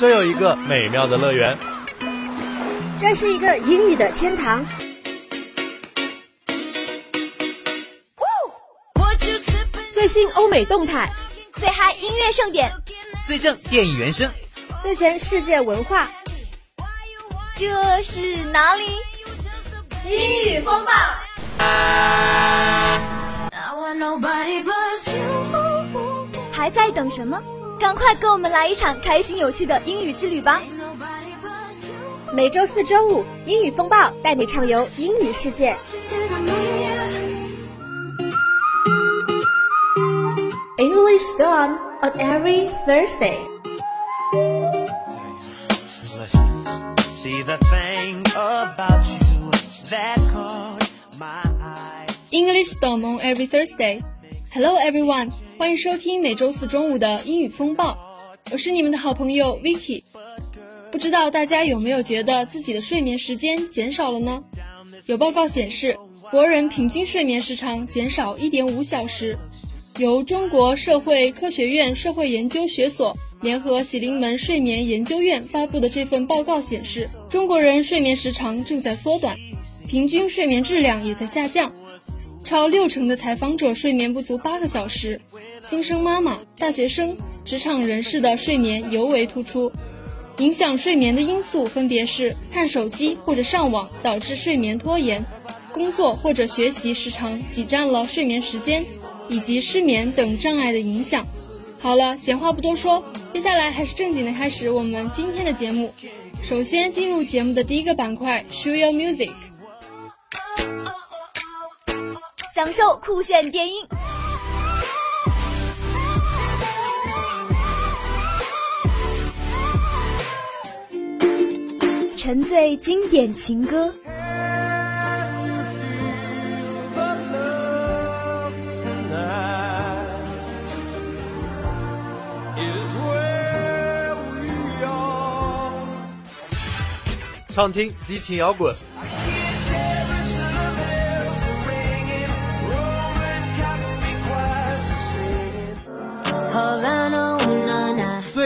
这有一个美妙的乐园，这是一个英语的天堂。最新欧美动态，最嗨音乐盛典，最正电影原声，最全世界文化。这是哪里？英语风暴。还在等什么？赶快跟我们来一场开心有趣的英语之旅吧！每周四、周五，英语风暴带你畅游英语世界。English Storm on every Thursday. Listen, see the thing about you that caught my eye. English Storm on every Thursday. Hello everyone，欢迎收听每周四中午的英语风暴，我是你们的好朋友 Vicky。不知道大家有没有觉得自己的睡眠时间减少了呢？有报告显示，国人平均睡眠时长减少一点五小时。由中国社会科学院社会研究学所联合喜临门睡眠研究院发布的这份报告显示，中国人睡眠时长正在缩短，平均睡眠质量也在下降。超六成的采访者睡眠不足八个小时，新生妈妈、大学生、职场人士的睡眠尤为突出。影响睡眠的因素分别是看手机或者上网导致睡眠拖延，工作或者学习时长挤占了睡眠时间。以及失眠等障碍的影响。好了，闲话不多说，接下来还是正经的开始我们今天的节目。首先进入节目的第一个板块，Show Your Music，享受酷炫电音，沉醉经典情歌。畅听激情摇滚，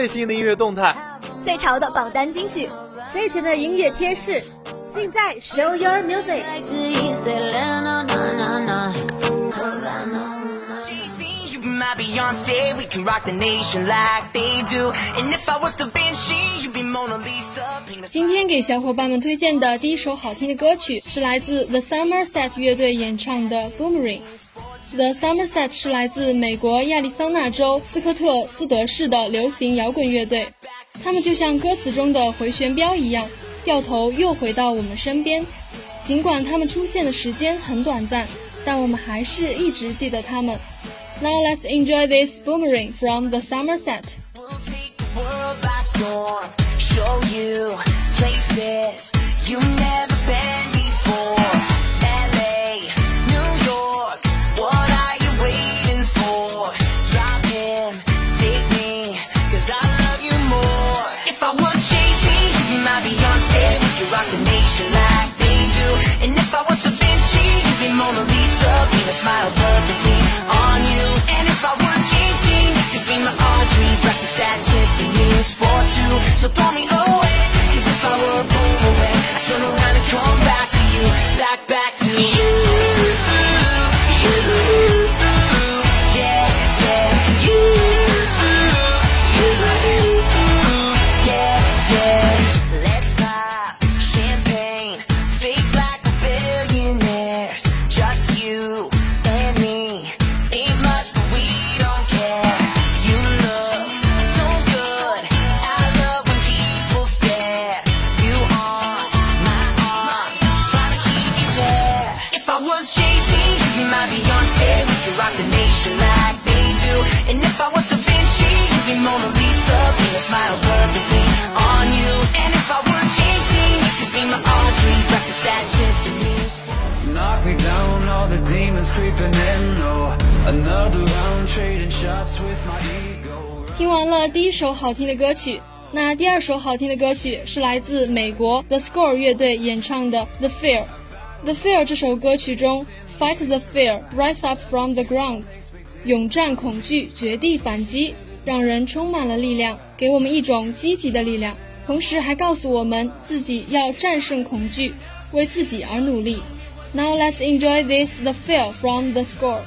最新的音乐动态，最潮的榜单金曲，最全的音乐贴士，尽在 Show Your Music。今天给小伙伴们推荐的第一首好听的歌曲是来自 The Somerset 乐队演唱的《Boomerang》。The Somerset 是来自美国亚利桑那州斯科特斯德市的流行摇滚乐队，他们就像歌词中的回旋镖一样，掉头又回到我们身边。尽管他们出现的时间很短暂，但我们还是一直记得他们。Now let's enjoy this boomerang from the Somerset. We'll take the world by storm, show you places you never smile perfectly on you. And if I was James Dean, you could be my Audrey. Breakfast at Tiffany's for two. So throw me away, a smile perfectly on you. And if I was James Dean, you could be my Audrey. Breakfast at Tiffany's. Knock me down, all the demons creeping in. No, another round trading shots with my ego. 听完了第一首好听的歌曲，那第二首好听的歌曲是来自美国 The Score 乐队演唱的《The Fear》。《The Fear》这首歌曲中，Fight the fear, rise up from the ground，勇战恐惧，绝地反击。 让人充满了力量，给我们一种积极的力量，同时还告诉我们自己要战胜恐惧，为自己而努力。Now let's enjoy this the feel from the score.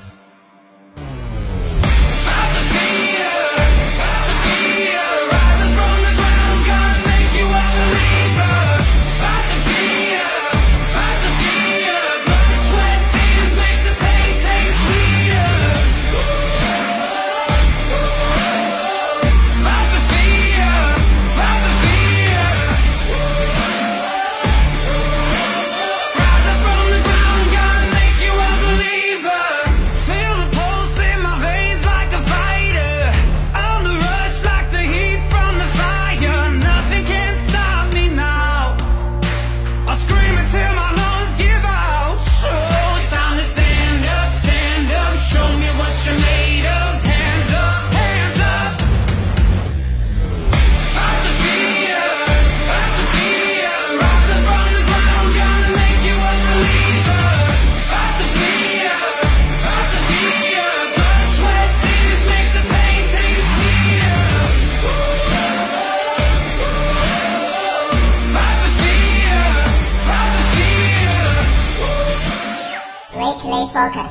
Focus，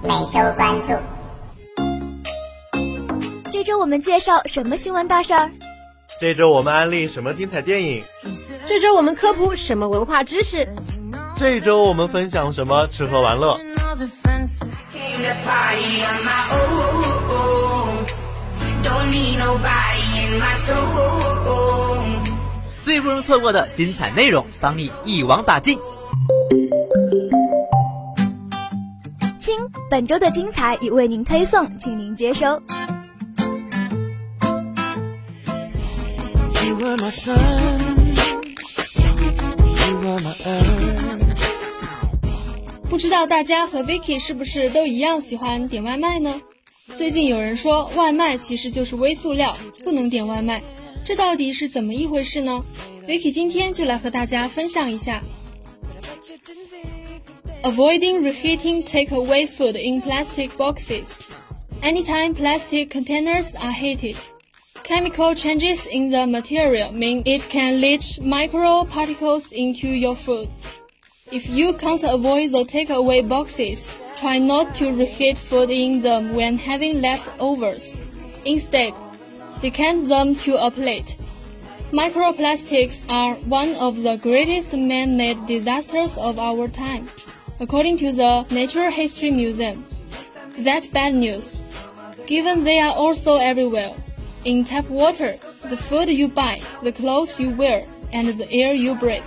每周关注。这周我们介绍什么新闻大事儿？这周我们安利什么精彩电影？这周我们科普什么文化知识？这周我们分享什么吃喝玩乐？最不容错过的精彩内容，帮你一网打尽。本周的精彩已为您推送，请您接收。不知道大家和 Vicky 是不是都一样喜欢点外卖呢？最近有人说外卖其实就是微塑料，不能点外卖，这到底是怎么一回事呢？Vicky 今天就来和大家分享一下。Avoiding reheating takeaway food in plastic boxes. Anytime plastic containers are heated, chemical changes in the material mean it can leach microparticles into your food. If you can't avoid the takeaway boxes, try not to reheat food in them when having leftovers. Instead, decant them to a plate. Microplastics are one of the greatest man-made disasters of our time according to the Natural History Museum. That's bad news, given they are also everywhere. In tap water, the food you buy, the clothes you wear, and the air you breathe.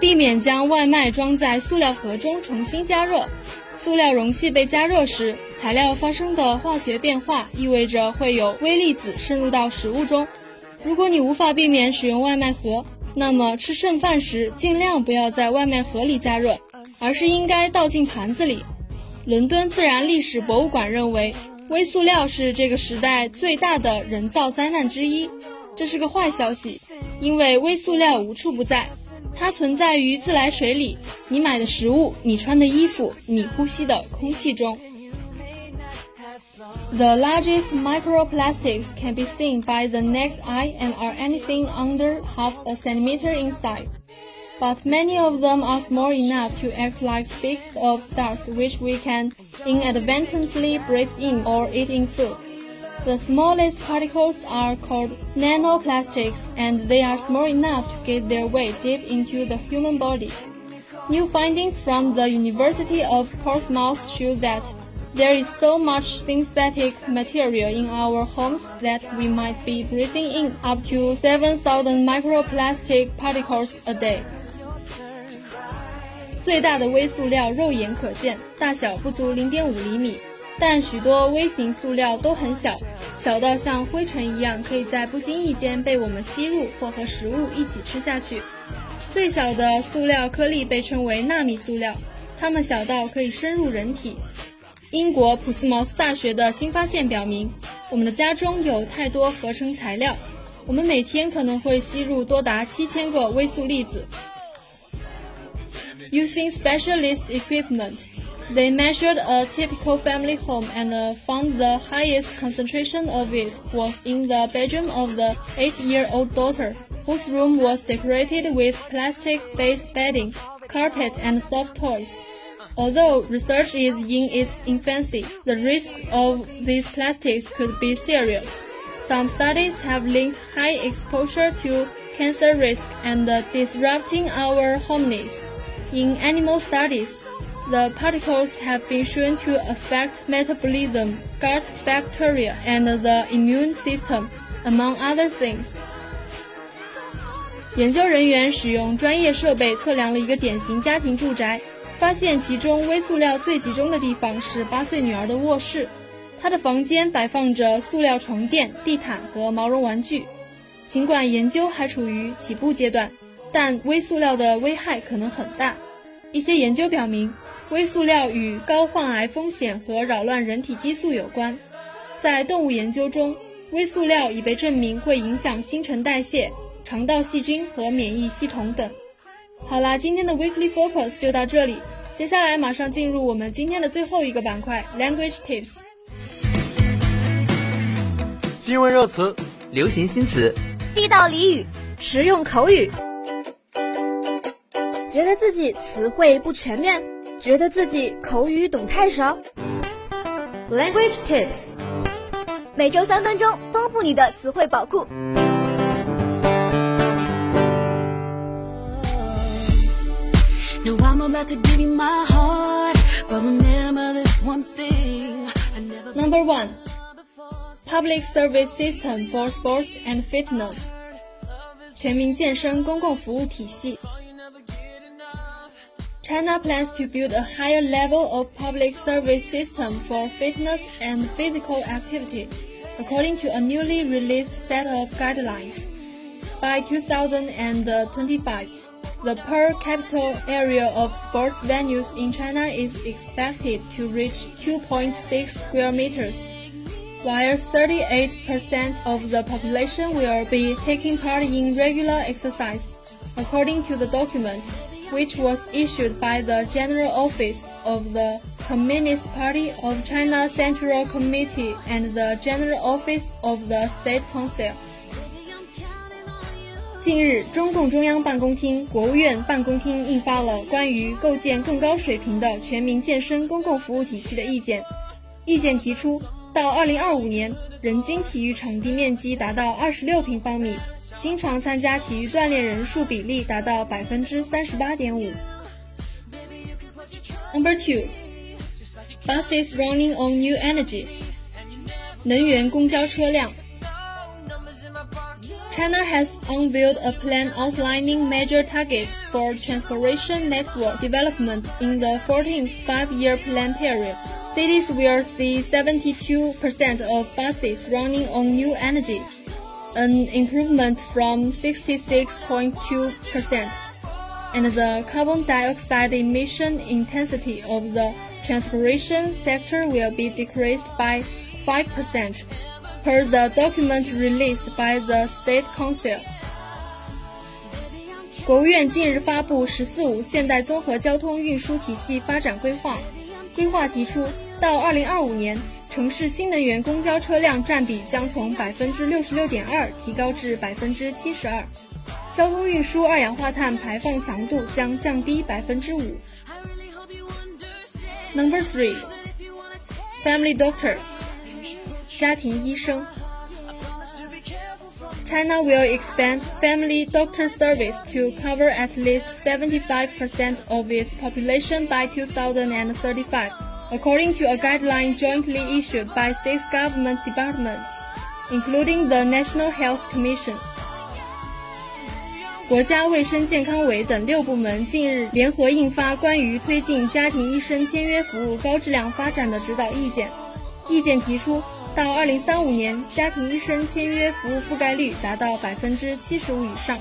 避免将外卖装在塑料盒中重新加热。塑料容器被加热时，材料发生的化学变化意味着会有微粒子渗入到食物中。如果你无法避免使用外卖盒， 那么吃剩饭时，尽量不要在外面盒里加热，而是应该倒进盘子里。伦敦自然历史博物馆认为，微塑料是这个时代最大的人造灾难之一。这是个坏消息，因为微塑料无处不在，它存在于自来水里、你买的食物、你穿的衣服、你呼吸的空气中。The largest microplastics can be seen by the naked eye and are anything under half a centimeter in size. But many of them are small enough to act like specks of dust which we can inadvertently breathe in or eat in food. The smallest particles are called nanoplastics and they are small enough to get their way deep into the human body. New findings from the University of Portsmouth show that there is so much synthetic material in our homes that we might be breathing in up to 7,000 microplastic particles a day. 最大的微塑料肉眼可见，大小不足0.5厘米，但许多微型塑料都很小，小到像灰尘一样，可以在不经意间被我们吸入或和食物一起吃下去。最小的塑料颗粒被称为纳米塑料，它们小到可以深入人体。英国普斯茅斯大学的新发现表明，我们的家中有太多合成材料，我们每天可能会吸入多达七千个微塑粒子。Using specialist equipment, They measured a typical family home and found the highest concentration of it was in the bedroom of the eight-year-old daughter, whose room was decorated with plastic-based bedding, carpet, and soft toys. Although research is in its infancy, the risk of these plastics could be serious. Some studies have linked high exposure to cancer risk and disrupting our hormones. In animal studies, the particles have been shown to affect metabolism, gut bacteria, and the immune system, among other things. 研究人员使用专业设备测量了一个典型家庭住宅， 发现其中微塑料最集中的地方是八岁女儿的卧室。她的房间摆放着塑料床垫、地毯和毛绒玩具。尽管研究还处于起步阶段，但微塑料的危害可能很大。一些研究表明，微塑料与高患癌风险和扰乱人体激素有关。在动物研究中，微塑料已被证明会影响新陈代谢、肠道细菌和免疫系统等。好啦，今天的 Weekly Focus 就到这里，接下来马上进入我们今天的最后一个板块 Language Tips。新闻热词、流行新词、地道俚语、实用口语。觉得自己词汇不全面，觉得自己口语懂太少。Language Tips，每周三分钟，丰富你的词汇宝库。Now I'm about to give you my heart, but remember this one thing. I never Number one, Public Service System for Sports and Fitness，全民健身公共服务体系。China plans to build a higher level of public service system for fitness and physical activity, according to a newly released set of guidelines. By 2025, the per capita area of sports venues in China is expected to reach 2.6 square meters, while 38% of the population will be taking part in regular exercise, according to the document, which was issued by the General Office of the Communist Party of China Central Committee and the General Office of the State Council. 近日，中共中央办公厅、国务院办公厅印发了关于构建更高水平的全民健身公共服务体系的意见。意见提出，到2025年，人均体育场地面积达到26平方米，经常参加体育锻炼人数比例达到百分之三十八点五。Number two, buses running on new energy，能源公交车辆。China has unveiled a plan outlining major targets for transportation network development in the 14th five-year plan period. Cities will see 72% of buses running on new energy, an improvement from 66.2%, and the carbon dioxide emission intensity of the transportation sector will be decreased by 5%, per the document released by the State Council. 国务院近日发布“十四五”现代综合交通运输体系发展规划，规划提出，到2025年，城市新能源公交车辆占比将从百分之六十六点二提高至百分之七十二，交通运输二氧化碳排放强度将降低百分之五。Number three, family doctor，家庭医生。China will expand family doctor service to cover at least 75% of its population by 2035, according to a guideline jointly issued by six government departments, including the National Health Commission. 国家卫生健康委等六部门近日联合印发关于推进家庭医生签约服务高质量发展的指导意见。意见提出， 到二零三五年家庭医生签约服务覆盖率达到百分之七十五以上。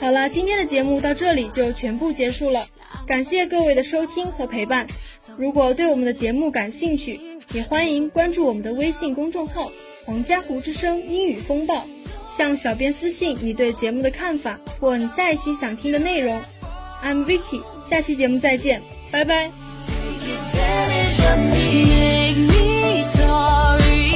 好了今天的节目到这里就全部结束了感谢各位的收听和陪伴。如果对我们的节目感兴趣也欢迎关注我们的微信公众号黄家湖之声英语风暴向小编私信你对节目的看法或你下一期想听的内容。I'm vicky 下期节目再见拜拜。sorry.